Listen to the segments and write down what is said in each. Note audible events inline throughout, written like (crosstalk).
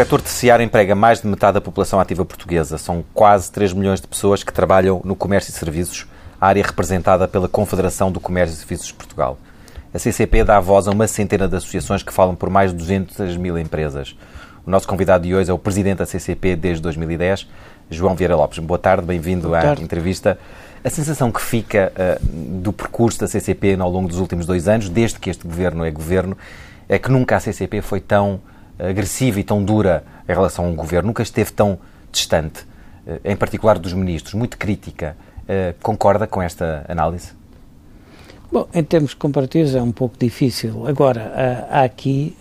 setor terciário emprega mais de metade da população ativa portuguesa. São quase 3 milhões de pessoas que trabalham no comércio e serviços, a área representada pela Confederação do Comércio e Serviços de Portugal. A CCP dá voz a uma centena de associações que falam por mais de 200 mil empresas. O nosso convidado de hoje é o presidente da CCP desde 2010, João Vieira Lopes. Boa tarde, bem-vindo à entrevista. A sensação que fica uh, do percurso da CCP ao longo dos últimos dois anos, desde que este governo é governo, é que nunca a CCP foi tão agressiva e tão dura em relação ao governo, nunca esteve tão distante, uh, em particular dos ministros, muito crítica. Uh, concorda com esta análise? Bom, em termos comparativos é um pouco difícil. Agora, há, aqui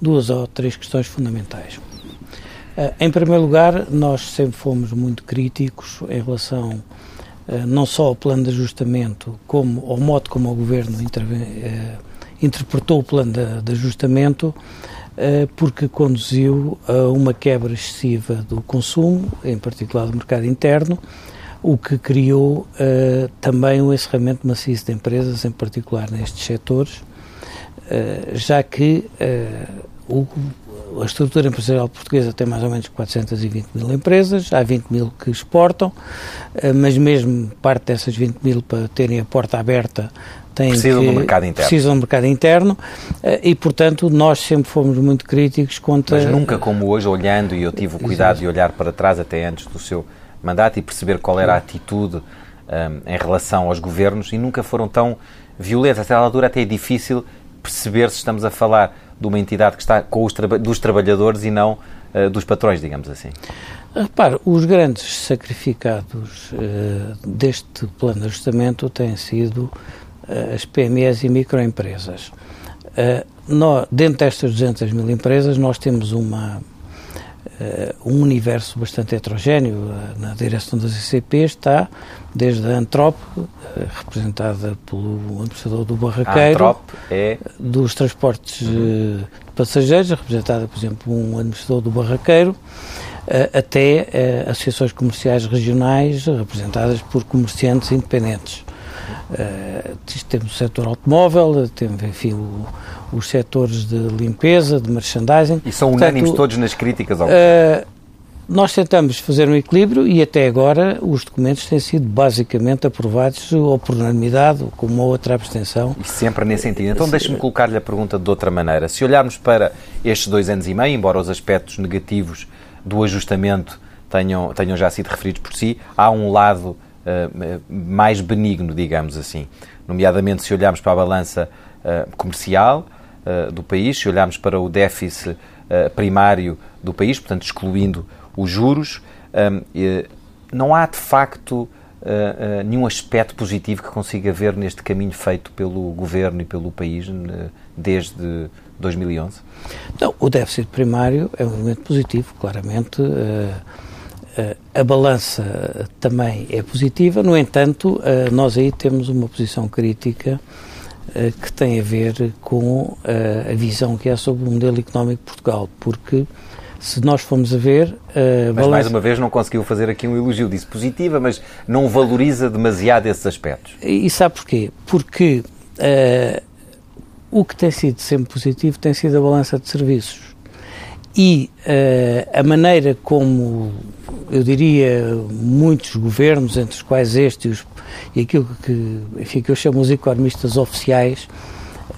duas ou três questões fundamentais. Em primeiro lugar, nós sempre fomos muito críticos em relação eh, não só ao plano de ajustamento, como ao modo como o Governo eh, interpretou o plano de, de ajustamento, eh, porque conduziu a uma quebra excessiva do consumo, em particular do mercado interno, o que criou também um encerramento maciço de empresas, em particular nestes setores, já que o a estrutura empresarial portuguesa tem mais ou menos 420 mil empresas, há 20 mil que exportam, eh, mas mesmo parte dessas 20 mil para terem a porta aberta têm precisam que, do mercado interno. Precisam do mercado interno eh, e, portanto, nós sempre fomos muito críticos contra... Mas nunca como hoje, olhando, e eu tive o cuidado de olhar para trás até antes do seu mandato e perceber qual era a atitude um, em relação aos governos e nunca foram tão violentos. A certa altura até é difícil perceber se estamos a falar de uma entidade que está com os tra dos trabalhadores e não uh, dos patrões, digamos assim? Repare, os grandes sacrificados uh, deste plano de ajustamento têm sido uh, as PMEs e microempresas. Nós, dentro destas 200 mil empresas, nós temos uma, um universo bastante heterogéneo. Na direção das ICP está desde a Antrop, representada pelo administrador do Barraqueiro. A Antrop é? Dos transportes uhum. de passageiros, representada, por exemplo, um administrador do Barraqueiro, eh, até eh, associações comerciais regionais, representadas por comerciantes independentes. Uh, temos o setor automóvel, temos, enfim, o, os setores de limpeza, de merchandising. E são unânimes todos nas críticas ao uh, nós tentamos fazer um equilíbrio e até agora os documentos têm sido basicamente aprovados ou por unanimidade ou com uma outra abstenção. E sempre nesse sentido. Então deixe-me colocar-lhe a pergunta de outra maneira. Se olharmos para estes dois anos e meio, embora os aspectos negativos do ajustamento tenham, tenham já sido referidos por si, há um lado uh, mais benigno, digamos assim. Nomeadamente se olharmos para a balança uh, comercial do país, se olharmos para o déficit primário do país, portanto excluindo os juros. não há, de facto, nenhum aspecto positivo que consiga ver neste caminho feito pelo governo e pelo país desde 2011? Não, o déficit primário é um elemento positivo, claramente. A balança também é positiva, no entanto, nós aí temos uma posição crítica que tem a ver com a visão que há sobre o modelo económico de Portugal, porque se nós formos a ver. Uh, mas mais uma vez não conseguiu fazer aqui um elogio, disse positiva, mas não valoriza demasiado esses aspectos. E sabe porquê? Porque uh, o que tem sido sempre positivo tem sido a balança de serviços. E uh, a maneira como, eu diria, muitos governos, entre os quais este e, os, e aquilo que, enfim, que eu chamo os economistas oficiais,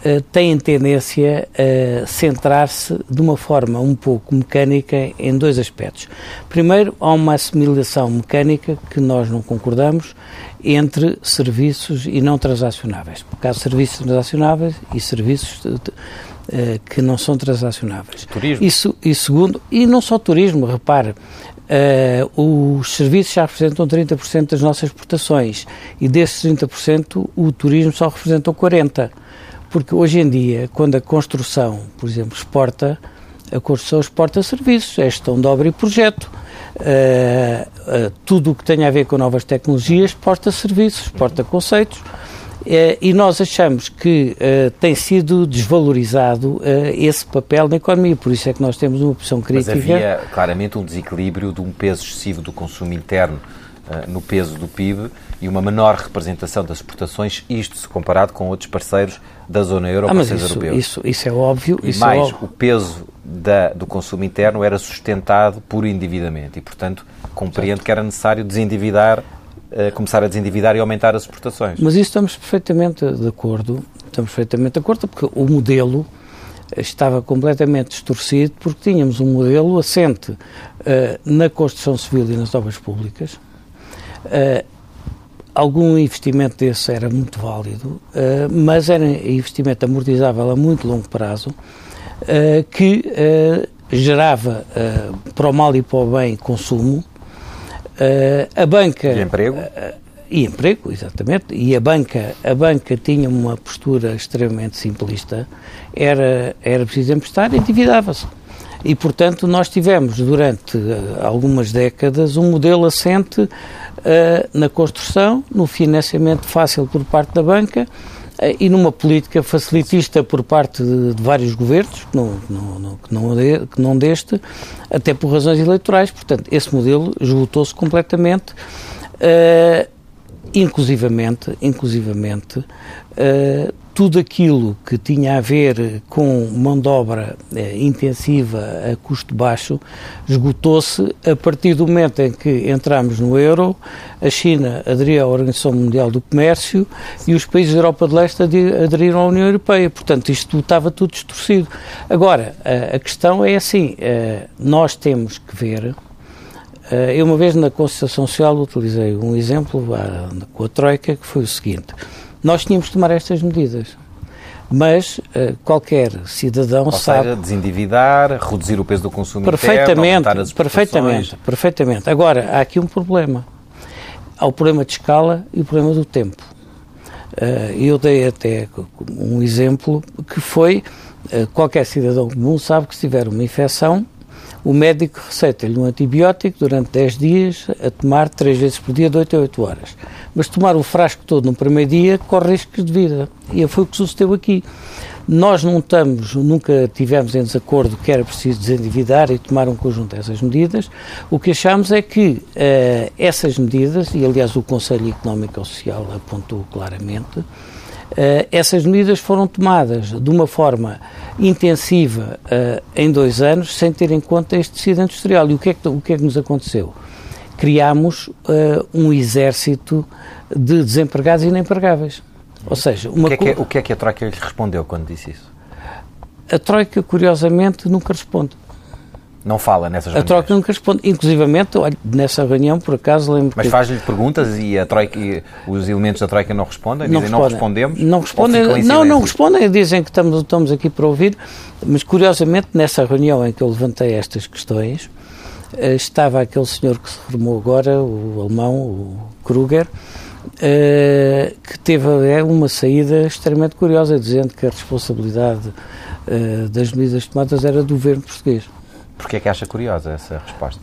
uh, têm tendência a centrar-se de uma forma um pouco mecânica em dois aspectos. Primeiro, há uma assimilação mecânica que nós não concordamos entre serviços e não transacionáveis. Por caso, serviços transacionáveis e serviços de, de, uh, que não são transacionáveis. Turismo. Isso, e segundo, e não só turismo, repare, Uh, os serviços já representam 30% das nossas exportações e desses 30% o turismo só representa 40%. Porque hoje em dia, quando a construção, por exemplo, exporta, a construção exporta serviços, é gestão de obra e projeto. Uh, uh, tudo o que tem a ver com novas tecnologias exporta serviços, exporta conceitos. Uh, e nós achamos que tem sido desvalorizado esse papel na economia, por isso é que nós temos uma opção crítica. Mas havia claramente um desequilíbrio de um peso excessivo do consumo interno uh, no peso do PIB e uma menor representação das exportações, isto se comparado com outros parceiros da zona euro, ah, mas isso, europeus. Isso, isso é óbvio. E é mais, é óbvio. o peso da, do consumo interno era sustentado por endividamento e, portanto, compreendo Exato. que era necessário desendividar, uh, começar a desendividar e aumentar as exportações. Mas isso estamos perfeitamente de acordo, estamos perfeitamente de acordo, porque o modelo estava completamente distorcido porque tínhamos um modelo assente uh, na construção civil e nas obras públicas. Uh, algum investimento desse era muito válido, mas era investimento amortizável a muito longo prazo, que gerava para o mal e para o bem consumo. A banca. E emprego? E emprego, exatamente. E a banca, a banca tinha uma postura extremamente simplista. Era, era preciso emprestar e endividava-se. E, portanto, nós tivemos durante uh, algumas décadas um modelo assente uh, na construção, no financiamento fácil por parte da banca e numa política facilitista por parte de, de vários governos, que não, não, que, não de, que não deste, até por razões eleitorais. Portanto, esse modelo esgotou-se completamente. Uh, inclusivamente, inclusivamente uh, tudo aquilo que tinha a ver com mão de obra uh, intensiva a custo baixo esgotou-se a partir do momento em que entramos no euro, a China aderiu à Organização Mundial do Comércio e os países da Europa de Leste aderiram à União Europeia. Portanto, isto estava tudo distorcido. Agora, a, a questão é assim, uh, nós temos que ver eh, eu uma vez na Constituição Social utilizei um exemplo com a Troika que foi o seguinte, nós tínhamos que tomar estas medidas, mas uh, qualquer cidadão Ou sabe... Seja, desendividar, reduzir o peso do consumo perfeitamente, interno, as Perfeitamente, perfeitamente. Agora, há aqui um problema. Há o problema de escala e o problema do tempo. Uh, eu dei até um exemplo que foi, uh, qualquer cidadão comum sabe que se tiver uma infecção, o médico receita-lhe um antibiótico durante 10 dias, a tomar 3 vezes por dia, de 8 a 8 horas. Mas tomar o frasco todo no primeiro dia corre riscos de vida. E foi o que sucedeu aqui. Nós não estamos, nunca tivemos em desacordo que era preciso desendividar e tomar um conjunto dessas medidas. O que achamos é que uh, essas medidas, e aliás o Conselho Económico e Social apontou claramente, essas medidas foram tomadas de uma forma intensiva uh, em dois anos, sem ter em conta este tecido industrial. E o que é que, o que, é que nos aconteceu? Criámos uh, um exército de desempregados e inempregáveis. Ou seja, uma o que, é que, é, o que é que a Troika lhe respondeu quando disse isso? A Troika, curiosamente, nunca responde. Não fala nessas reuniões? A Troika nunca responde. Inclusivamente, olha, nessa reunião, por acaso, lembro Mas faz-lhe perguntas e, a troika, e os elementos da Troika não respondem? Não dizem, respondem. não respondemos? Não respondem. Não, não respondem. Dizem que estamos, estamos aqui para ouvir. Mas, curiosamente, nessa reunião em que eu levantei estas questões, eh, estava aquele senhor que se reformou agora, o alemão, o Kruger, Uh, que teve é, uma saída extremamente curiosa, dizendo que a responsabilidade uh, das medidas tomadas era do governo português. Porquê é que acha curiosa essa resposta?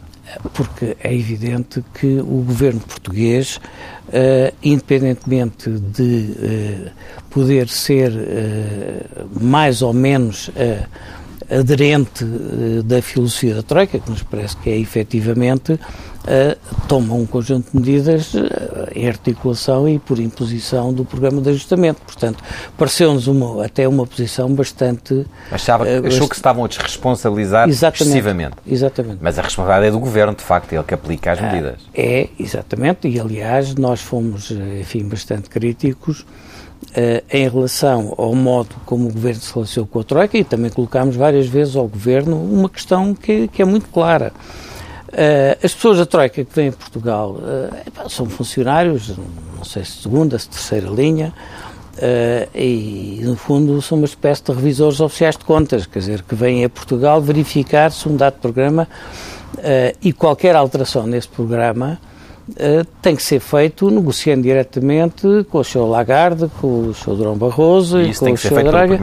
Porque é evidente que o governo português, uh, independentemente de uh, poder ser uh, mais ou menos aderente da filosofia da Troika, que nos parece que é efetivamente, toma um conjunto de medidas em articulação e por imposição do programa de ajustamento. Portanto, pareceu-nos uma, até uma posição bastante... Achava, achou que se estavam a desresponsabilizar exatamente, excessivamente. Exatamente. Mas a responsabilidade é do Governo, de facto, é ele que aplica as ah, medidas. é, exatamente, e aliás nós fomos, enfim, bastante críticos em relação ao modo como o Governo se relacionou com a Troika e também colocámos várias vezes ao Governo uma questão que, que é muito clara. Uh, as pessoas da Troika que vêm a Portugal uh, são funcionários, não sei se segunda, se terceira linha, e no fundo são uma espécie de revisores oficiais de contas, quer dizer, que vêm a Portugal verificar se um dado programa e qualquer alteração nesse programa tem que ser feito negociando diretamente com o Sr. Lagarde, com o Sr. Durão Barroso e, e com o Sr. Draga.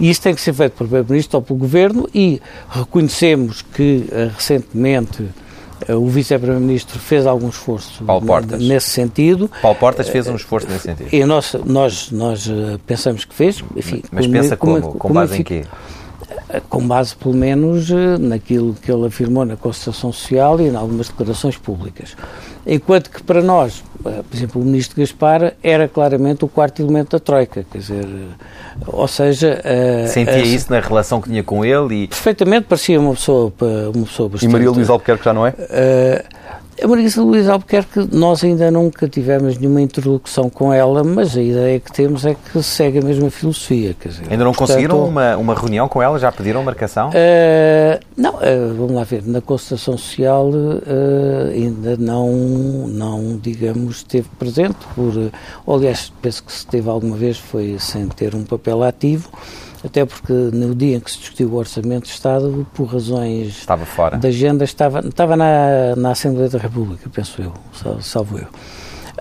E isso tem que ser feito pelo Primeiro-Ministro ou pelo Governo e reconhecemos que recentemente eh, o vice-primeiro-ministro fez algum esforço nesse sentido. Paulo Portas fez um esforço nesse sentido. E nós, nós, nós eh, pensamos que fez. Enfim, Mas pensa como? Com, com base em quê? com base, pelo menos, naquilo que ele afirmou na Constituição Social e em algumas declarações públicas. Enquanto que para nós, por exemplo, o Ministro Gaspar era claramente o quarto elemento da Troika, quer dizer, ou seja... Sentia a, isso na relação que tinha com ele e... Perfeitamente, parecia uma pessoa, uma pessoa bastante... E Maria Luísa Albuquerque já não é? A Marisa Luís Albuquerque, nós ainda nunca tivemos nenhuma interlocução com ela, mas a ideia que temos é que segue a mesma filosofia. Quer dizer, ainda não portanto, conseguiram uma, uma reunião com ela? Já pediram marcação? Não, vamos lá ver. Na Constituição Social ainda não, não, digamos, esteve presente. Por, aliás, penso que se teve alguma vez foi sem ter um papel ativo até porque no dia em que se discutiu o Orçamento de Estado, por razões estava fora. da agenda, estava, estava na, na Assembleia da República, penso eu, salvo eu.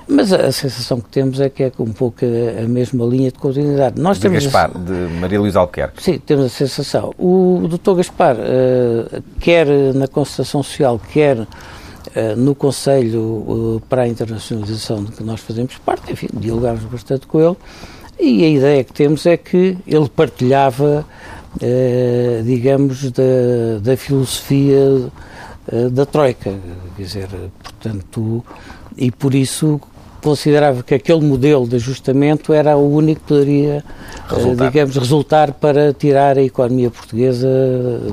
Mas a, sensação que temos é que é um pouco a, a mesma linha de continuidade. Nós de temos Gaspar, a, de Maria Luísa Albuquerque. Sim, temos a sensação. O Dr. Gaspar, uh, quer na Constituição Social, quer no Conselho uh, para a Internacionalização de que nós fazemos parte, enfim, dialogámos bastante com ele, e a ideia que temos é que ele partilhava, eh, digamos, da, da filosofia eh, da Troika, quer dizer, portanto, e por isso considerava que aquele modelo de ajustamento era o único que poderia, eh, resultar. digamos, resultar para tirar a economia portuguesa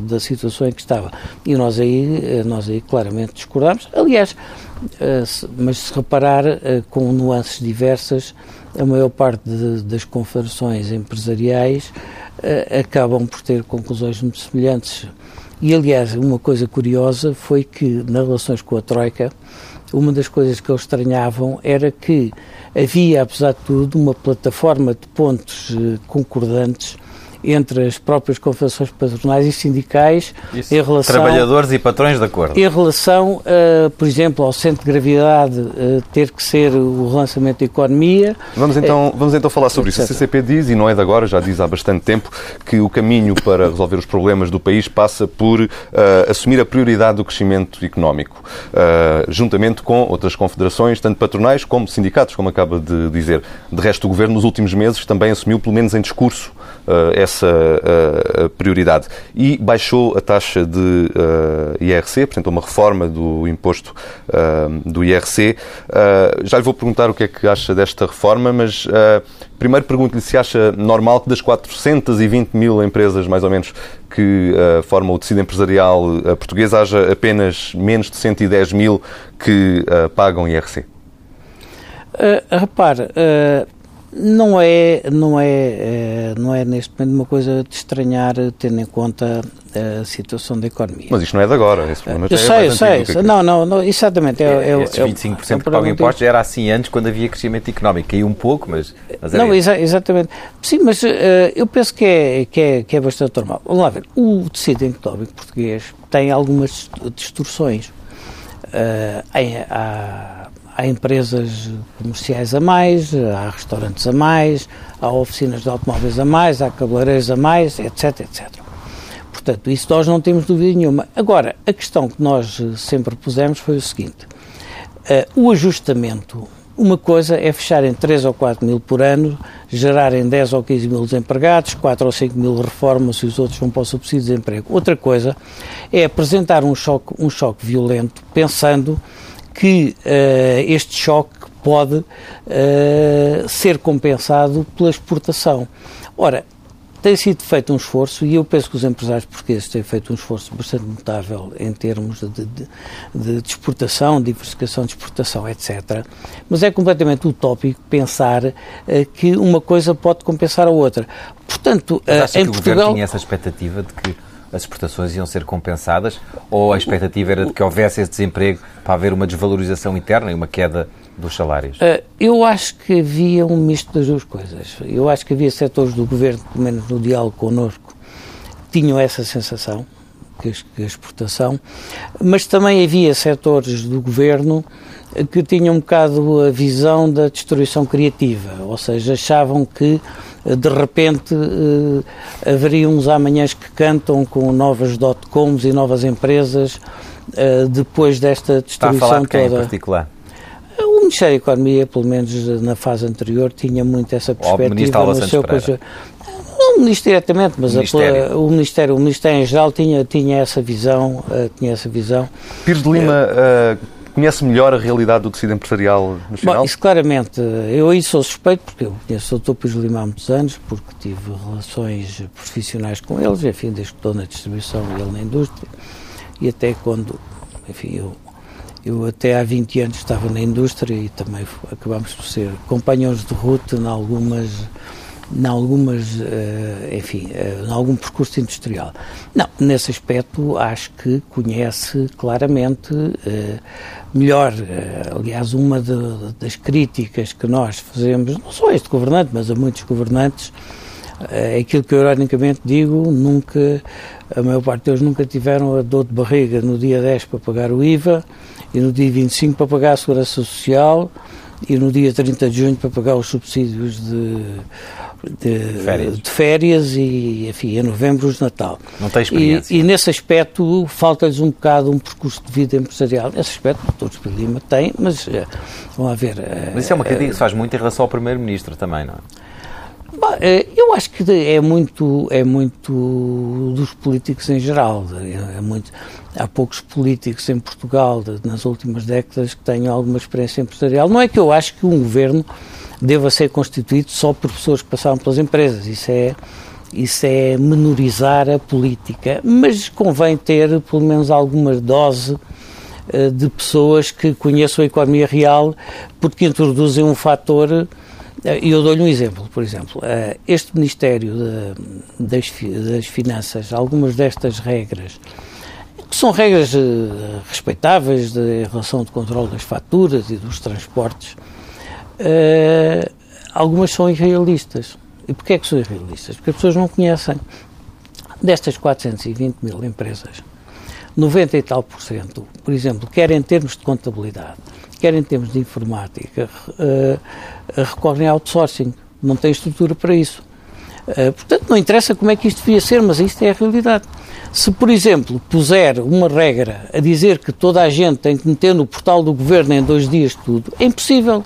da situação em que estava. E nós aí, nós aí claramente discordamos. Aliás, mas se reparar, com nuances diversas, a maior parte de, das confederações empresariais acabam por ter conclusões muito semelhantes. E, aliás, uma coisa curiosa foi que, nas relações com a Troika, uma das coisas que eles estranhavam era que havia, apesar de tudo, uma plataforma de pontos uh, concordantes entre as próprias confederações patronais e sindicais Isso. em relação... Trabalhadores e patrões de acordo. Em relação, uh, por exemplo, ao centro de gravidade uh, ter que ser o relançamento da economia. Vamos então, vamos então falar sobre isso. A CCP diz, e não é de agora, já diz há bastante tempo, que o caminho para resolver os problemas do país passa por uh, assumir a prioridade do crescimento económico, juntamente com outras confederações, tanto patronais como sindicatos, como acaba de dizer. De resto, o Governo, nos últimos meses, também assumiu, pelo menos em discurso, essa uh, prioridade. E baixou a taxa de eh, IRC, portanto, uma reforma do imposto uh, do IRC. já lhe vou perguntar o que é que acha desta reforma, mas primeiro pergunto-lhe se acha normal que das 420 mil empresas, mais ou menos, que formam o tecido empresarial português, haja apenas menos de 110 mil que pagam IRC. Uh, repare, uh, não é, não é, é, não é neste momento uma coisa de estranhar, tendo em conta a situação da economia. Mas isto não é de agora, esse problema eu sei, eu sei, sei. Não, não, não, exatamente. É, é, estes 25% é, que pagam impostos era assim antes, quando havia crescimento económico. Caiu um pouco, mas... mas não, exa exatamente. Sim, mas uh, eu penso que é, que, é, que é bastante normal. Vamos lá ver. O tecido económico português tem algumas distorções. Uh, há, há empresas comerciais a mais, há restaurantes a mais, há oficinas de automóveis a mais, há cabeleireiros a mais, etc, etc. Portanto, isso nós não temos dúvida nenhuma. Agora, a questão que nós sempre pusemos foi o seguinte: uh, o ajustamento. Uma coisa é fecharem 3 ou 4 mil por ano, gerarem 10 ou 15 mil desempregados, 4 ou 5 mil reformas e os outros vão para o subsídio de desemprego. Outra coisa é apresentar um choque, um choque violento, pensando que uh, este choque pode uh, ser compensado pela exportação. Ora, tem sido feito um esforço e eu penso que os empresários portugueses têm feito um esforço bastante notável em termos de, de, de, exportação, diversificação de exportação, etc. Mas é completamente utópico pensar uh, que uma coisa pode compensar a outra. Portanto, uh, em que Portugal... o governo tinha essa expectativa de que as exportações iam ser compensadas ou a expectativa era de que houvesse esse desemprego para haver uma desvalorização interna e uma queda dos salários? Uh, eu acho que havia um misto das duas coisas. Eu acho que havia setores do governo, pelo menos no diálogo connosco, que tinham essa sensação, que a exportação, mas também havia setores do governo que tinham um bocado a visão da destruição criativa, ou seja, achavam que de repente uh, haveria uns amanhãs que cantam com novas dot-coms e novas empresas uh, depois desta destruição Está a falar de toda. Quem em particular? O Ministério da Economia, pelo menos na fase anterior, tinha muito essa perspectiva. O Ministro Santos seu, Pereira. o o Ministério diretamente, mas Ministério. A, o Ministério, o Ministério em geral tinha, tinha essa visão, uh, tinha essa visão. Pires de Lima uh, conhece melhor a realidade do tecido empresarial nacional? Bom, isso claramente, eu aí sou suspeito, porque eu conheço o Dr. Pires Lima há muitos anos, porque tive relações profissionais com eles, enfim, desde que estou na distribuição e ele na indústria, e até quando, enfim, eu eu até há 20 anos estava na indústria e também acabámos por ser companheiros de ruta em algumas em algumas, uh, enfim, uh, em algum percurso industrial. Não, nesse aspecto acho que conhece claramente uh, melhor. aliás, uma de, das críticas que nós fazemos, não só a este governante, mas a muitos governantes, é aquilo que eu ironicamente digo, nunca, a maior parte deles nunca tiveram a dor de barriga no dia 10 para pagar o IVA e no dia 25 para pagar a Segurança Social e no dia 30 de junho para pagar os subsídios de, de, férias. de férias e, enfim, em novembro os Natal. Não tem experiência. E, e nesse aspecto falta-lhes um bocado um percurso de vida empresarial. Nesse aspecto, o Dr. Lima tem, mas uh, vão haver... Uh, mas isso é uma crítica que se faz muito em relação ao Primeiro-Ministro também, não é? Eh, eu acho que é muito, é muito dos políticos em geral. É muito, há poucos políticos em Portugal nas últimas décadas que tenham alguma experiência empresarial. Não é que eu acho que um governo deva ser constituído só por pessoas que passaram pelas empresas. Isso é, isso é menorizar a política. Mas convém ter pelo menos alguma dose uh, de pessoas que conheçam a economia real, porque introduzem um fator eh, e eu dou-lhe um exemplo, por exemplo, eh, este Ministério das Finanças, algumas destas regras, que são regras eh, respeitáveis de, em relação ao controle das faturas e dos transportes, algumas são irrealistas. E porquê é que são irrealistas? Porque as pessoas não conhecem. Destas 420 mil empresas, 90 e tal por cento, por exemplo, quer em termos de contabilidade, quer em termos de informática, uh, recorrem a outsourcing. Não tem estrutura para isso. Uh, portanto, não interessa como é que isto devia ser, mas isto é a realidade. Se, por exemplo, puser uma regra a dizer que toda a gente tem que meter no portal do governo em dois dias tudo, é impossível.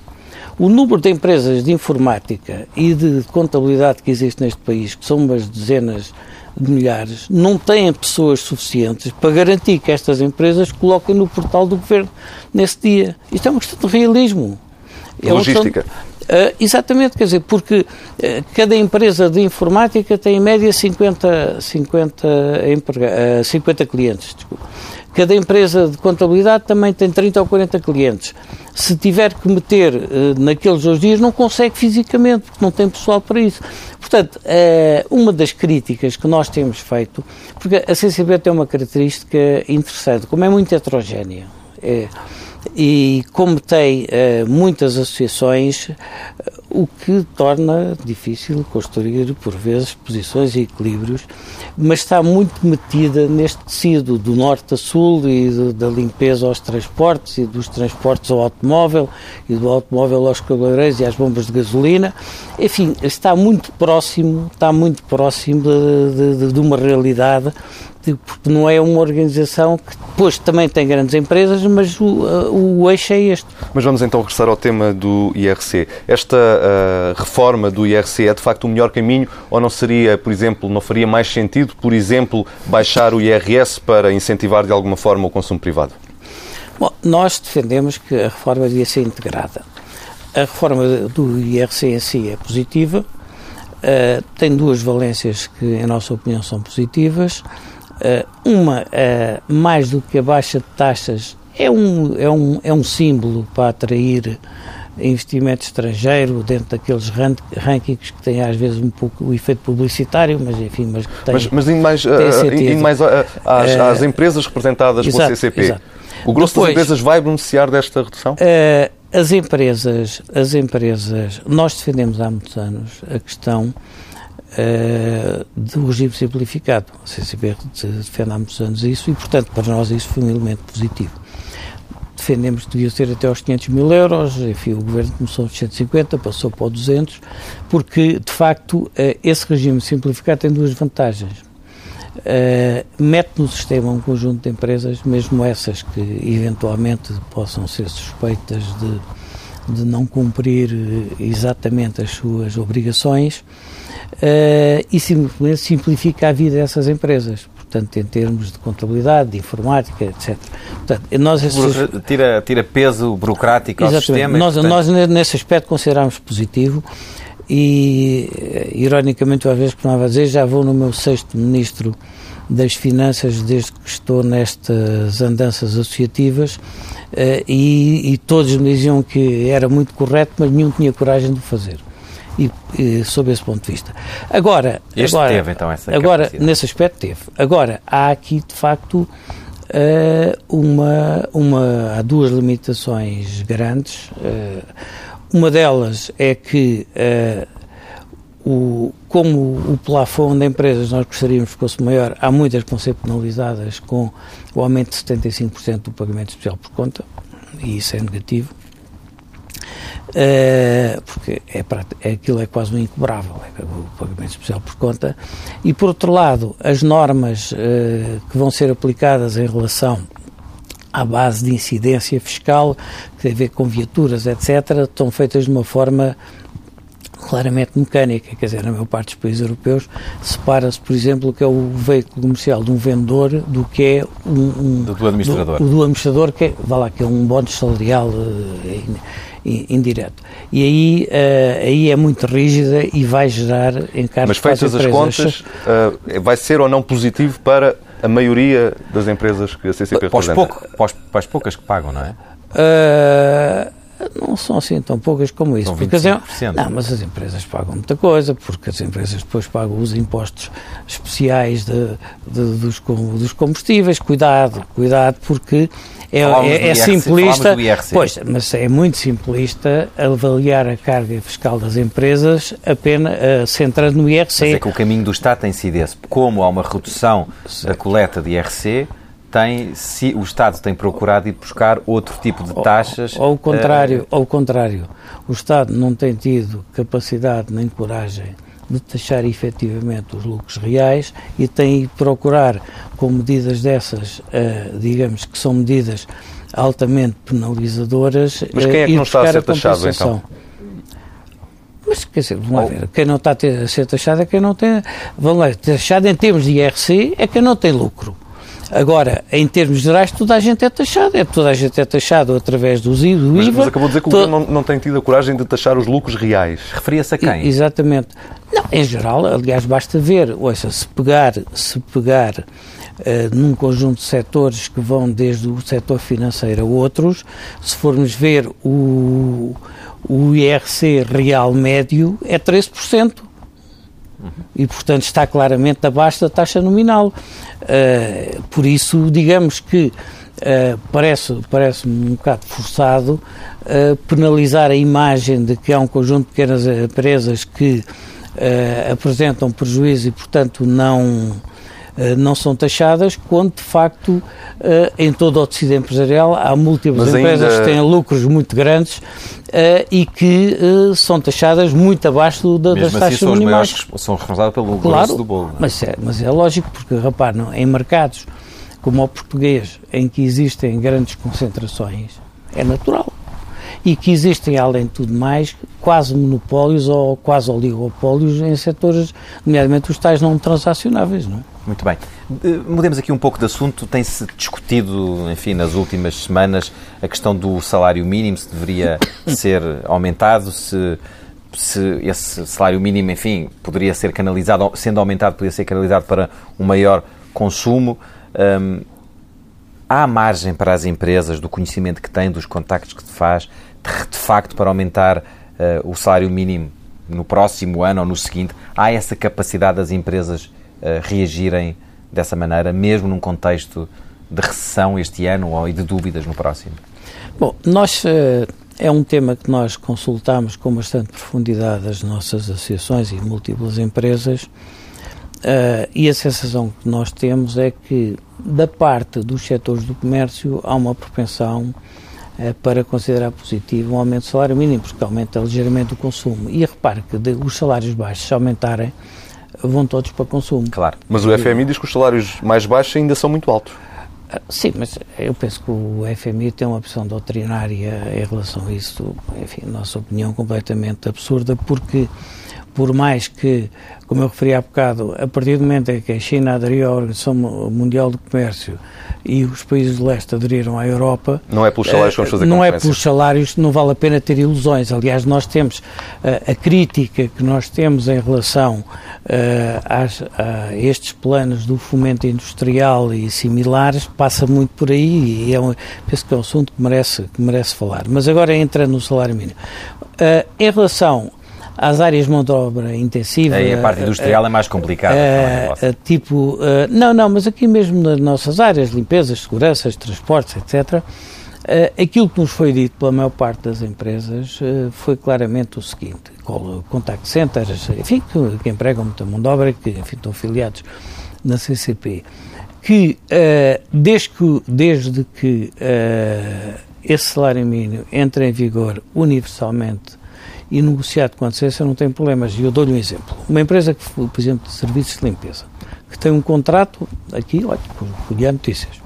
O número de empresas de informática e de contabilidade que existe neste país, que são umas dezenas de milhares, não têm pessoas suficientes para garantir que estas empresas coloquem no portal do governo nesse dia. Isto é uma questão de realismo. É Logística. Uh, exatamente, quer dizer, porque uh, cada empresa de informática tem em média 50, 50, emprega, uh, 50 clientes. Desculpa. Cada empresa de contabilidade também tem 30 ou 40 clientes. Se tiver que meter naqueles dois dias, não consegue fisicamente, porque não tem pessoal para isso. Portanto, uma das críticas que nós temos feito, porque a CCB tem uma característica interessante, como é muito heterogénea. É, e como tem uh, muitas associações, uh, o que torna difícil construir, por vezes, posições e equilíbrios, mas está muito metida neste tecido do norte a sul e de, da limpeza aos transportes e dos transportes ao automóvel e do automóvel aos cabeleireiros e às bombas de gasolina. Enfim, está muito próximo, está muito próximo de, de, de uma realidade porque não é uma organização que depois também tem grandes empresas, mas o, uh, o eixo é este. Mas vamos então regressar ao tema do IRC. Esta uh, reforma do IRC é de facto o melhor caminho ou não seria, por exemplo, não faria mais sentido, por exemplo, baixar o IRS para incentivar de alguma forma o consumo privado? Bom, nós defendemos que a reforma devia ser integrada. A reforma do IRC em si é positiva, uh, tem duas valências que, em nossa opinião, são positivas. Uh, uma, uh, mais do que a baixa de taxas, é um, é um, é um símbolo para atrair investimento estrangeiro dentro daqueles rank, rankings que têm às vezes um pouco o efeito publicitário, mas enfim, mas tem, Mas, mas indo mais, uh, indo mais uh, às, às, empresas representadas exato, pela CCP, exato. o grosso Depois, das empresas vai beneficiar desta redução? Uh, as empresas, as empresas, nós defendemos há muitos anos a questão uh, do regime simplificado. A CCB defende há muitos anos isso e, portanto, para nós isso foi um elemento positivo. Defendemos que devia ser até aos 500 mil euros, enfim, o governo começou aos 150, passou para os 200, porque, de facto, uh, esse regime simplificado tem duas vantagens. Uh, mete no sistema um conjunto de empresas, mesmo essas que eventualmente possam ser suspeitas de de não cumprir exatamente as suas obrigações uh, e simplesmente simplifica a vida dessas empresas portanto, em termos de contabilidade, de informática, etc. Portanto, nós esses... tira, tira peso burocrático Exatamente. ao sistema. Nós, portanto... nós, nesse aspecto, consideramos positivo e, eh, ironicamente, às vezes, como estava a dizer, já vou no meu sexto ministro das Finanças desde que estou nestas andanças associativas uh, e, e todos me diziam que era muito correto, mas nenhum tinha coragem de fazer e, e sob esse ponto de vista. Agora, este agora, teve então essa Agora, nesse aspecto teve. Agora, há aqui de facto uh, uma, uma, há duas limitações grandes. Uh, uma delas é que o, como o plafond de empresas nós gostaríamos que fosse maior, há muitas que vão ser penalizadas com o aumento de 75% do pagamento especial por conta, e isso é negativo. Uh, porque é, é, aquilo é quase um incobrável, é o pagamento especial por conta. E, por outro lado, as normas uh, que vão ser aplicadas em relação à base de incidência fiscal, que tem a ver com viaturas, etc., estão feitas de uma forma claramente mecânica, quer dizer, na maior parte dos países europeus, separa-se, por exemplo, o que é o veículo comercial de um vendedor do que é um... um do, do administrador. Do, do, administrador, que é, vá lá, que é um bónus salarial uh, indireto. E aí, uh, aí é muito rígida e vai gerar encargos Mas feitas as contas, uh, vai ser ou não positivo para a maioria das empresas que a CCP representa? Pouco, para, para as poucas que pagam, não é? Não são assim tão poucas como isso. Porque as, não, mas as empresas pagam muita coisa, porque as empresas depois pagam os impostos especiais de, de, dos, dos combustíveis. Cuidado, cuidado, porque é, é, é simplista. Pois, mas é muito simplista avaliar a carga fiscal das empresas apenas uh, centrando no IRC. Mas é que o caminho do Estado tem sido esse. Como há uma redução certo. da coleta de IRC, tem, se o Estado tem procurado ir buscar outro tipo de taxas. Ou, ao contrário, uh... ao contrário, o Estado não tem tido capacidade nem coragem de taxar efetivamente os lucros reais e tem ido procurar com medidas dessas, uh, digamos que são medidas altamente penalizadoras. Mas quem é que não está a ser taxado então? Mas, quer dizer, vamos lá ver, quem não está a ser taxado é quem não tem, vamos lá, taxado em termos de IRC é quem não tem lucro. Agora, em termos gerais, toda a gente é taxada. É, toda a gente é taxado através do IVA. Mas, mas acabou de dizer que o governo não, não tem tido a coragem de taxar os lucros reais. Referia-se a quem? I, exatamente. Não, em geral, aliás, basta ver, ouça, se pegar, se pegar uh, num conjunto de setores que vão desde o setor financeiro a outros, se formos ver o, o IRC real médio é 13%. E, portanto, está claramente abaixo da taxa nominal. Uh, por isso, digamos que uh, parece, parece-me um bocado forçado uh, penalizar a imagem de que há um conjunto de pequenas empresas que apresentam prejuízo e, portanto, não não são taxadas, quando de facto eh, em todo o tecido empresarial há múltiplas Mas empresas ainda... que têm lucros muito grandes eh, e que são taxadas muito abaixo da, das assim taxas são minimais. Maiores, são responsáveis pelo claro, do bolo. É? Mas, é, mas é lógico, porque, rapaz, não, em mercados como o português, em que existem grandes concentrações, é natural e que existem, além de tudo mais, quase monopólios ou quase oligopólios em setores, nomeadamente os tais não transacionáveis, não é? Muito bem. Eh, mudemos aqui um pouco de assunto. Tem-se discutido, enfim, nas últimas semanas, a questão do salário mínimo, se deveria (coughs) ser aumentado, se, se esse salário mínimo, enfim, poderia ser canalizado, sendo aumentado, poderia ser canalizado para um maior consumo. Um, há margem para as empresas, do conhecimento que têm, dos contactos que te faz, de, facto, para aumentar uh, o salário mínimo no próximo ano ou no seguinte? Há essa capacidade das empresas uh, reagirem dessa maneira, mesmo num contexto de recessão este ano ou de dúvidas no próximo? Bom, nós. Uh, é um tema que nós consultamos com bastante profundidade as nossas associações e múltiplas empresas Uh, e a sensação que nós temos é que, da parte dos setores do comércio, há uma propensão para considerar positivo um aumento do salário mínimo, porque aumenta ligeiramente o consumo. E repare que de, os salários baixos, se aumentarem, vão todos para consumo. Claro. Mas o FMI diz que os salários mais baixos ainda são muito altos. Sim, mas eu penso que o FMI tem uma opção doutrinária em relação a isso, enfim, nossa opinião completamente absurda, porque por mais que, como eu referi há bocado, a partir do momento em que a China aderiu à Organização Mundial do Comércio e os países do leste aderiram à Europa... Não é pelos salários que vamos fazer Não é pelos salários, não vale a pena ter ilusões. Aliás, nós temos uh, a crítica que nós temos em relação às, a estes planos do fomento industrial e similares passa muito por aí e é um, penso que é um assunto que merece, que merece falar. Mas agora entra no salário mínimo. Em relação às áreas de mão de obra intensiva. Aí a parte industrial é mais complicada. É tipo, não, não, mas aqui mesmo nas nossas áreas, limpezas, seguranças, transportes, etc., aquilo que nos foi dito pela maior parte das empresas foi claramente o seguinte: contact centers, enfim, que, empregam muita mão de obra, que enfim, estão afiliados na CCP, que desde que, desde que esse salário mínimo entra em vigor universalmente e negociado com antecedência não tem problemas. E eu dou-lhe um exemplo. Uma empresa, que, por exemplo, de serviços de limpeza, que tem um contrato, aqui, olha, colhi notícias.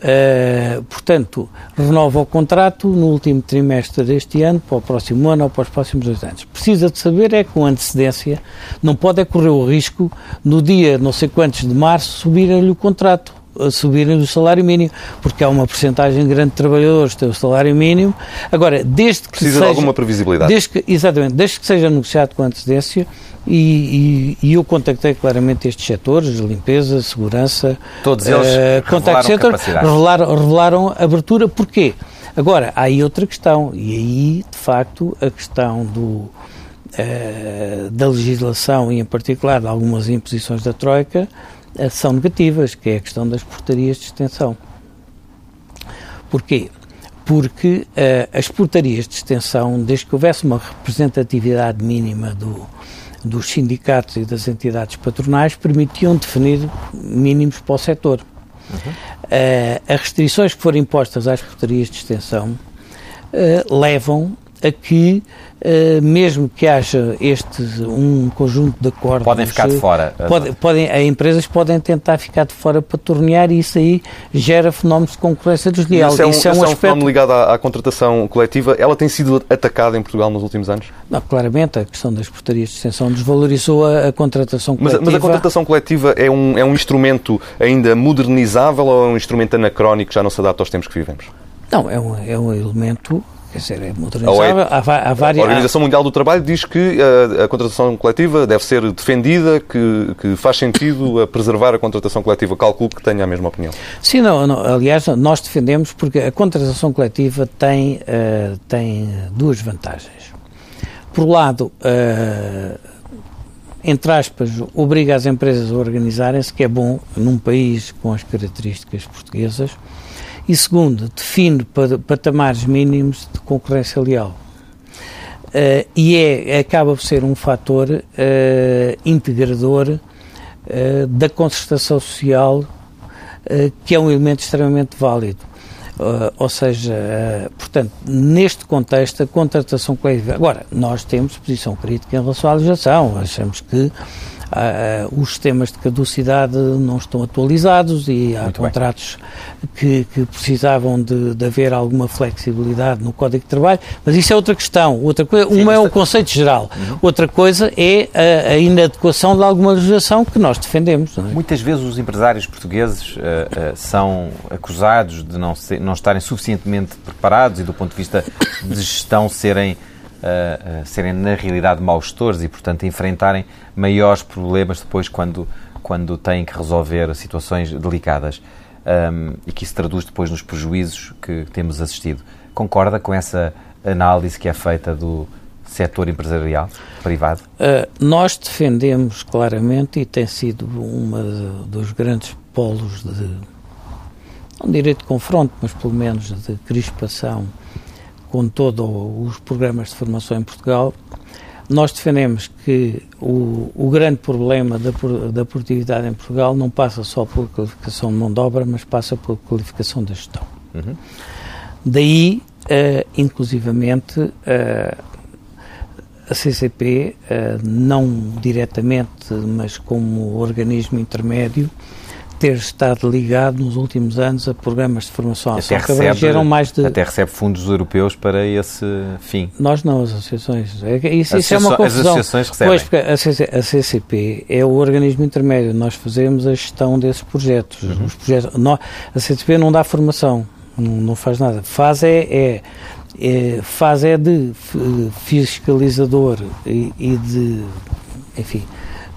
Uh, portanto, renova o contrato no último trimestre deste ano, para o próximo ano ou para os próximos dois anos. Precisa de saber é com antecedência, não pode é correr o risco, no dia não sei quantos de março, subirem-lhe o contrato subirem o salário mínimo, porque há uma porcentagem grande de trabalhadores que têm o salário mínimo. Agora, desde que Precisa seja, de alguma previsibilidade. Desde que, exatamente, desde que seja negociado com antecedência, e, e, e, eu contactei claramente estes setores, limpeza, segurança, todos eles uh, revelaram setor, revelaram, revelaram abertura. Porquê? Agora, há aí outra questão, e aí, de facto, a questão do, uh, da legislação e, em particular, de algumas imposições da Troika, são negativas, que é a questão das portarias de extensão. Porquê? Porque uh, as portarias de extensão, desde que houvesse uma representatividade mínima do, dos sindicatos e das entidades patronais, permitiam definir mínimos para o setor. Uhum. Uh, as restrições que foram impostas às portarias de extensão uh, levam a que, uh, mesmo que haja este um conjunto de acordos... Podem ficar de fora. Pode, podem, as empresas podem tentar ficar de fora para tornear e isso aí gera fenómenos de concorrência desleal. Isso é um, isso é um, isso é um aspecto... fenómeno ligado à, à, contratação coletiva. Ela tem sido atacada em Portugal nos últimos anos? Não, claramente, a questão das portarias de extensão desvalorizou a, a contratação coletiva. Mas, mas, a contratação coletiva é um, é um instrumento ainda modernizável ou é um instrumento anacrónico que já não se adapta aos tempos que vivemos? Não, é um, é um elemento Quer dizer, é modernizável. Há, há várias... A Organização Mundial do Trabalho diz que a, a contratação coletiva deve ser defendida, que, que, faz sentido a preservar a contratação coletiva. Calculo que tenha a mesma opinião. Sim, não, não, aliás, nós defendemos porque a contratação coletiva tem, uh, tem duas vantagens. Por um lado, uh, entre aspas, obriga as empresas a organizarem-se, que é bom num país com as características portuguesas e segundo, define patamares mínimos de concorrência leal. Uh, e é, acaba por ser um fator uh, integrador uh, da concertação social, que é um elemento extremamente válido. ou seja, portanto, neste contexto, a contratação coletiva. Agora, nós temos posição crítica em relação à legislação, achamos que uh, os sistemas de caducidade não estão atualizados e há Muito contratos que, que, precisavam de, de, haver alguma flexibilidade no Código de Trabalho, mas isso é outra questão. Outra coisa, Sim, uma é o conceito geral, uhum. outra coisa é a, a, inadequação de alguma legislação que nós defendemos. É? Muitas vezes os empresários portugueses uh, uh, são acusados de não, ser, não estarem suficientemente preparados e do ponto de vista de gestão serem uh, serem na realidade maus gestores e, portanto, enfrentarem maiores problemas depois quando, quando têm que resolver situações delicadas um, e que isso traduz depois nos prejuízos que temos assistido. Concorda com essa análise que é feita do setor empresarial privado? Uh, nós defendemos claramente e tem sido um dos grandes polos de não direito de confronto, mas pelo menos de crispação com todos os programas de formação em Portugal, nós defendemos que o, o grande problema da, da, produtividade em Portugal não passa só pela qualificação de mão de obra, mas passa pela qualificação da gestão. Uhum. Daí, uh, inclusivamente, uh, a CCP, uh, não diretamente, mas como organismo intermédio, ter estado ligado nos últimos anos a programas de formação até recebe, mais de... Até recebe fundos europeus para esse fim. Nós não, as associações. É isso, isso é uma confusão. As associações recebem. Pois, porque a, CCP é o organismo intermédio. Nós fazemos a gestão desses projetos. Uhum. Os projetos nós, a CCP não dá formação, não, não faz nada. Faz é, é, é, faz é de fiscalizador e, e de, enfim,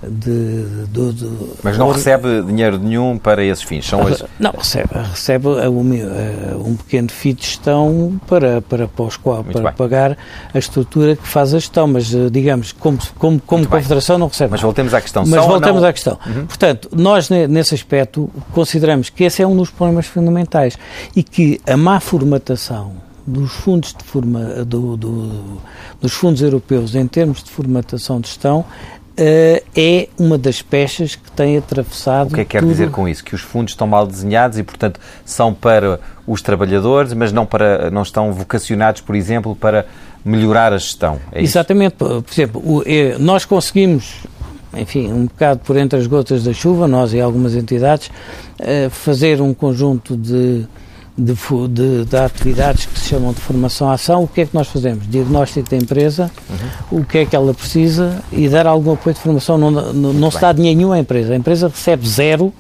de, de, de, Mas não recebe dinheiro nenhum para esses fins? São as... Não, recebe, recebe um, um pequeno FII de gestão para, para, para, os, para pagar a estrutura que faz a gestão, mas eh, digamos, como, como, como confederação não recebe. Mas voltemos à questão. Mas voltemos à questão. Uhum. Portanto, nós nesse aspecto consideramos que esse é um dos problemas fundamentais e que a má formatação dos fundos de forma, do, do, dos fundos europeus em termos de formatação de gestão Uh, é uma das peças que tem atravessado. O que é que quer tudo... dizer com isso? Que os fundos estão mal desenhados e, portanto, são para os trabalhadores, mas não, para, não estão vocacionados, por exemplo, para melhorar a gestão. É Exatamente. Por, por exemplo, é, nós conseguimos, enfim, um bocado por entre as gotas da chuva, nós e algumas entidades, uh, fazer um conjunto de de, de, de, atividades que se chamam de formação-ação, o que é que nós fazemos? Diagnóstico da empresa, uhum. o que é que ela precisa e dar algum apoio de formação. Não, não, não se dá dinheiro nenhum à empresa. A empresa recebe zero,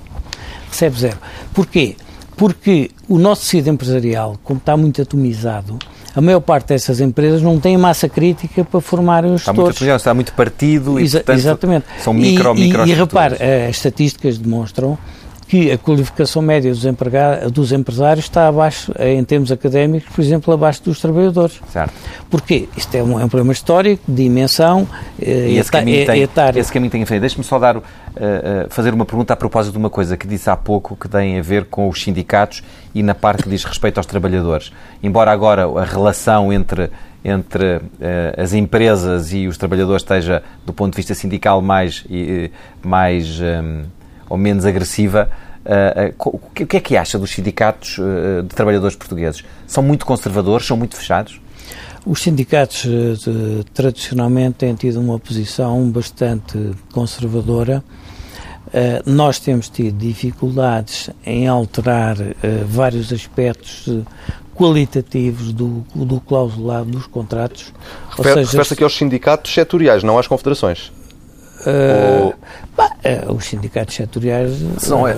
recebe zero. Porquê? Porque o nosso tecido empresarial, como está muito atomizado, a maior parte dessas empresas não tem massa crítica para formar os está Muito, está muito partido e, Exa portanto, exatamente. são micro, e, micro E, e repare, as estatísticas demonstram que a qualificação média dos, dos empresários está abaixo, em termos académicos, por exemplo, abaixo dos trabalhadores. Certo. Porquê? Isto é um, é um problema histórico, de dimensão, eh, e esse, caminho tem, etário. esse caminho tem em frente. Deixe-me só dar, uh, uh, fazer uma pergunta a propósito de uma coisa que disse há pouco que tem a ver com os sindicatos e na parte que diz respeito aos trabalhadores. Embora agora a relação entre entre uh, as empresas e os trabalhadores esteja, do ponto de vista sindical, mais, mais um, ou menos agressiva, Uh, uh, o que é que acha dos sindicatos uh, de trabalhadores portugueses? São muito conservadores, são muito fechados? Os sindicatos de, tradicionalmente têm tido uma posição bastante conservadora. nós temos tido dificuldades em alterar vários aspectos qualitativos do, do clausulado dos contratos. Refere-se seja... aqui aos sindicatos setoriais, não às confederações? Uh, bah, uh, os sindicatos setoriais são, uh,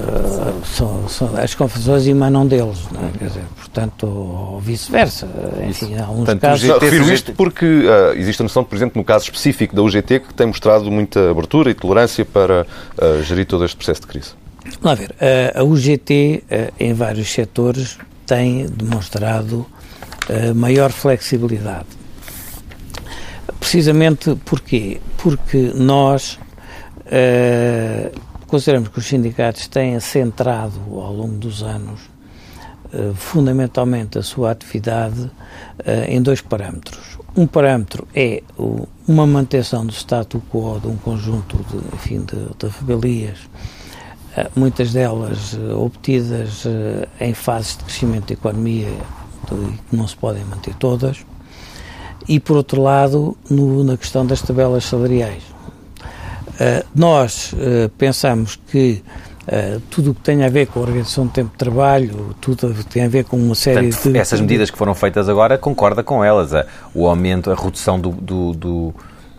são, são, as confusões emanam deles, é? Quer dizer, portanto, ou vice-versa. Enfim, há uns portanto, casos. Não, refiro isto porque existe a noção, por exemplo, no caso específico da UGT, que tem mostrado muita abertura e tolerância para gerir todo este processo de crise. Vamos ver, a UGT, em vários setores, tem demonstrado maior flexibilidade Precisamente porquê? Porque nós uh, consideramos que os sindicatos têm centrado ao longo dos anos uh, fundamentalmente a sua atividade uh, em dois parâmetros. Um parâmetro é o, uma manutenção do status quo de um conjunto de, enfim, de, de rebelias, muitas delas obtidas em fases de crescimento da economia que não se podem manter todas e, por outro lado, no, na questão das tabelas salariais. Uh, nós uh, pensamos que uh, tudo o que tem a ver com a organização do tempo de trabalho, tudo que tem a ver com uma série Portanto, de... Essas medidas que foram feitas agora, concorda com elas. o aumento, a redução do, do, do,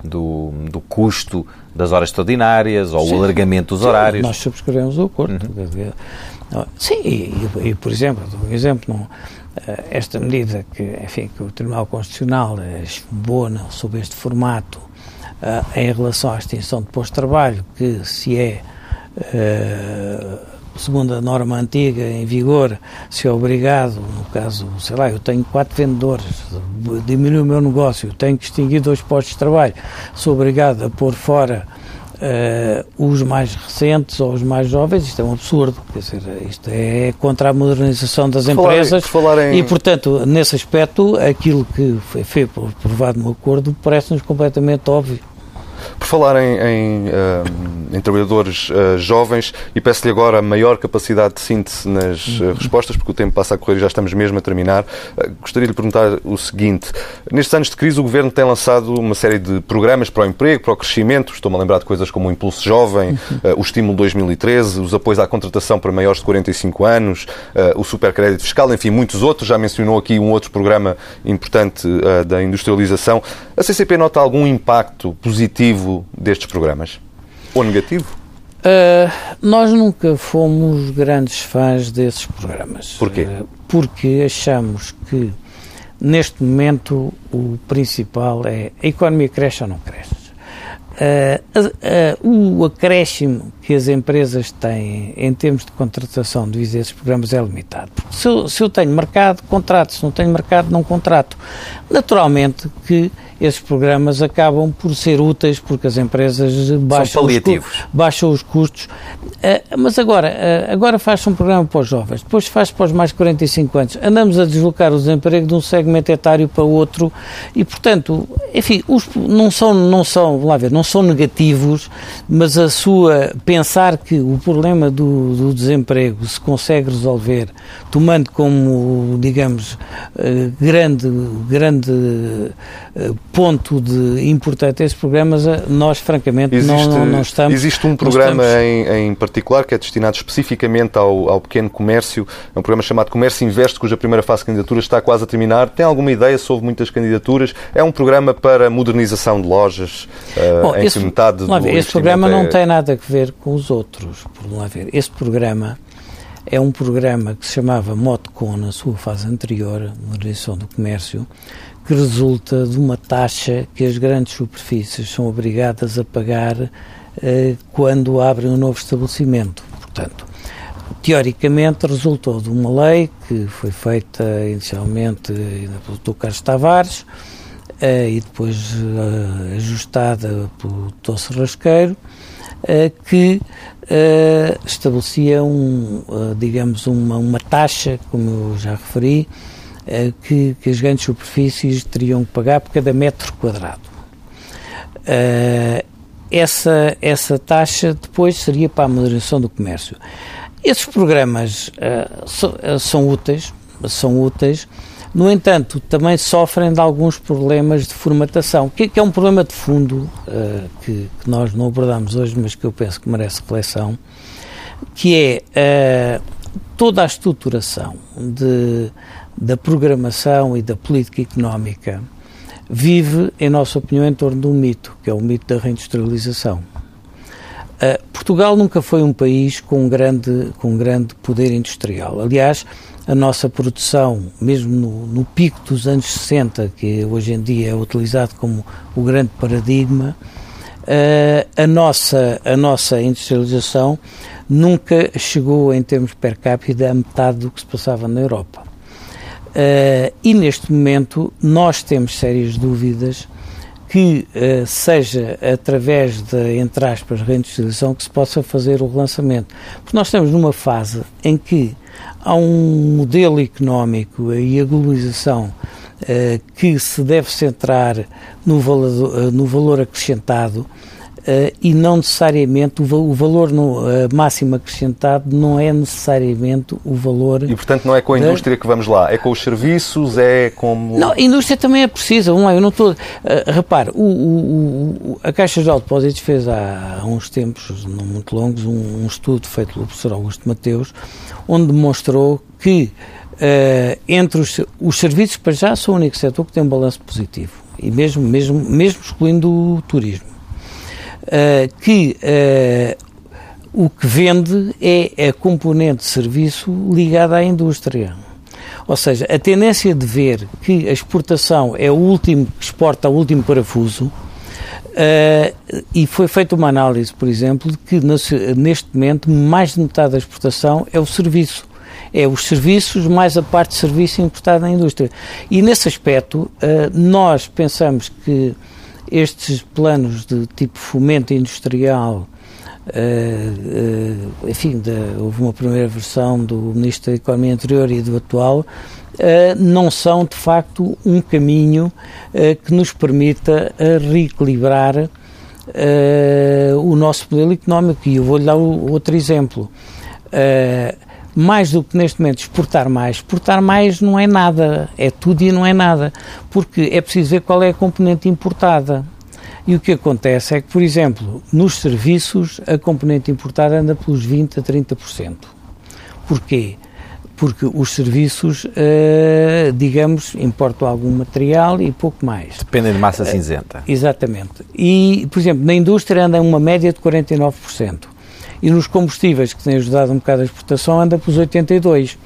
do, do custo das horas extraordinárias ou Sim. o alargamento dos Sim, horários. Nós subscrevemos o acordo. Uhum. Sim, e, e, por exemplo, um exemplo, não, esta medida que, enfim, que o Tribunal Constitucional esbona sob este formato uh, em relação à extinção de posto de trabalho, que se é, uh, segundo a norma antiga em vigor, se é obrigado, no caso, sei lá, eu tenho quatro vendedores, diminui o meu negócio, tenho que extinguir dois postos de trabalho, sou obrigado a pôr fora Uh, os mais recentes ou os mais jovens, isto é um absurdo, quer dizer, isto é contra a modernização das falar, empresas em... e, portanto, nesse aspecto, aquilo que foi, foi provado no acordo parece-nos completamente óbvio. Por falar em, em, em trabalhadores jovens e peço-lhe agora a maior capacidade de síntese nas uhum. respostas, porque o tempo passa a correr e já estamos mesmo a terminar. gostaria de lhe perguntar o seguinte: nestes anos de crise, o Governo tem lançado uma série de programas para o emprego, para o crescimento. Estou-me a lembrar de coisas como o Impulso Jovem, uhum. o Estímulo 2013, os apoios à contratação para maiores de 45 anos, o Supercrédito Fiscal, enfim, muitos outros. Já mencionou aqui um outro programa importante da industrialização. A CCP nota algum impacto positivo destes programas? Ou negativo? Uh, nós nunca fomos grandes fãs desses programas. Porquê? Uh, porque achamos que, neste momento, o principal é a economia cresce ou não cresce. Uh, o acréscimo que as empresas têm em termos de contratação de esses programas é limitado. Se eu, se eu tenho mercado, contrato. Se não tenho mercado, não contrato. Naturalmente que esses programas acabam por ser úteis porque as empresas baixam, os, baixam os custos. Uh, mas agora, uh, agora faz-se um programa para os jovens, depois faz para os mais de 45 anos. Andamos a deslocar o desemprego de um segmento etário para outro e, portanto, enfim, os, não são, não são, lá ver, não são negativos, mas a sua, pensar que o problema do, do desemprego se consegue resolver tomando como, digamos, uh, grande, grande ponto de importante esses programas, eh, nós francamente existe, não, não, não, estamos. Existe um programa estamos... em, em, particular que é destinado especificamente ao, ao pequeno comércio, é um programa chamado Comércio Investe, cuja primeira fase de candidatura está quase a terminar. Tem alguma ideia sobre muitas candidaturas? É um programa para modernização de lojas, uh, Bom, em esse, que metade do ver, Esse programa é... não tem nada a ver com os outros, por lá ver. Esse programa é um programa que se chamava Motcon na sua fase anterior, modernização do comércio, que resulta de uma taxa que as grandes superfícies são obrigadas a pagar eh, quando abrem um novo estabelecimento. Portanto, teoricamente resultou de uma lei que foi feita inicialmente pelo Dr. Carlos Tavares eh, e depois eh, ajustada pelo Tosse Rasqueiro, eh, que eh, estabelecia um, eh, digamos, uma, uma taxa, como eu já referi, que, que, as grandes superfícies teriam que pagar por cada metro quadrado. Uh, essa, essa taxa depois seria para a moderação do comércio. Esses programas uh, so, uh, são úteis, são úteis, no entanto, também sofrem de alguns problemas de formatação, que, que é um problema de fundo que, que, nós não abordamos hoje, mas que eu penso que merece reflexão, que é toda a estruturação de da programação e da política económica vive, em nossa opinião, em torno de um mito, que é o mito da reindustrialização. Uh, Portugal nunca foi um país com grande, com grande poder industrial. Aliás, a nossa produção, mesmo no, no, pico dos anos 60, que hoje em dia é utilizado como o grande paradigma, uh, a, nossa, a nossa industrialização nunca chegou, em termos per capita, a metade do que se passava na Europa. Uh, e neste momento nós temos sérias dúvidas que uh, seja através de, entre aspas, reindustrialização que se possa fazer o relançamento. Porque nós estamos numa fase em que há um modelo económico e a globalização uh, que se deve centrar no valor, no valor acrescentado Uh, e não necessariamente o, o valor no, uh, máximo acrescentado não é necessariamente o valor. E portanto não é com a da... indústria que vamos lá, é com os serviços, é como. Não, a indústria também é precisa. Vamos lá, eu não estou. Uh, repare, o, o, a Caixa de Depósitos fez há, há, uns tempos, não muito longos, um, um, estudo feito pelo professor Augusto Mateus, onde demonstrou que uh, entre os, os serviços, para já, são o único setor que tem um balanço positivo. E mesmo, mesmo, mesmo excluindo o turismo uh, que uh, o que vende é a componente de serviço ligada à indústria. Ou seja, a tendência de ver que a exportação é o último que exporta o último parafuso, uh, e foi feita uma análise, por exemplo, de que neste momento mais de metade da exportação é o serviço. É os serviços mais a parte de serviço importada na indústria. E nesse aspecto, uh, nós pensamos que estes planos de tipo fomento industrial, uh, uh, enfim, de, houve uma primeira versão do Ministro da Economia anterior e do atual, uh, não são de facto um caminho que nos permita reequilibrar o nosso modelo económico. E eu vou-lhe dar outro exemplo. Mais do que neste momento exportar mais, exportar mais não é nada, é tudo e não é nada, porque é preciso ver qual é a componente importada. E o que acontece é que, por exemplo, nos serviços, a componente importada anda pelos 20% a 30%. Porquê? Porque os serviços, uh, digamos, importam algum material e pouco mais. Dependem de massa cinzenta. Uh, exatamente. E, por exemplo, na indústria anda uma média de 49%. E nos combustíveis, que têm ajudado um bocado a exportação, anda pelos 82%.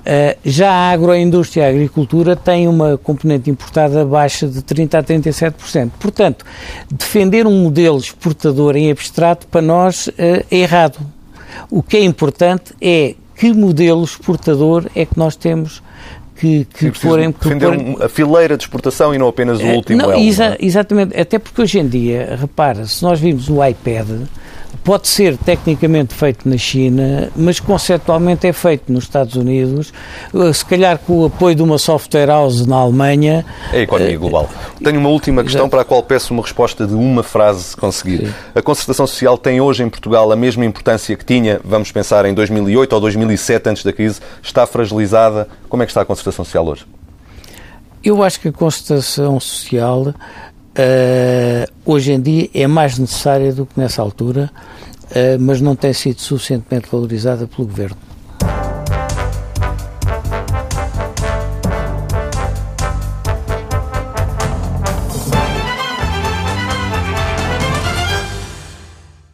Uh, já a agroindústria e a agricultura têm uma componente importada baixa de 30% a 37%. Portanto, defender um modelo exportador em abstrato para nós uh, é errado. O que é importante é que modelo exportador é que nós temos que, que porem... Defender a fileira de exportação e não apenas o uh, último não, exa não é? Exatamente, até porque hoje em dia, repara, se nós vimos o iPad pode ser tecnicamente feito na China, mas conceptualmente é feito nos Estados Unidos, eh, se calhar com o apoio de uma software house na Alemanha. É a economia uh, global. Tenho uma última questão para a qual peço uma resposta de uma frase, se conseguir. Sim. A concertação social tem hoje em Portugal a mesma importância que tinha, vamos pensar, em 2008 ou 2007, antes da crise? Está fragilizada? Como é que está a concertação social hoje? Eu acho que a concertação social Uh, hoje em dia é mais necessária do que nessa altura, uh, mas não tem sido suficientemente valorizada pelo Governo.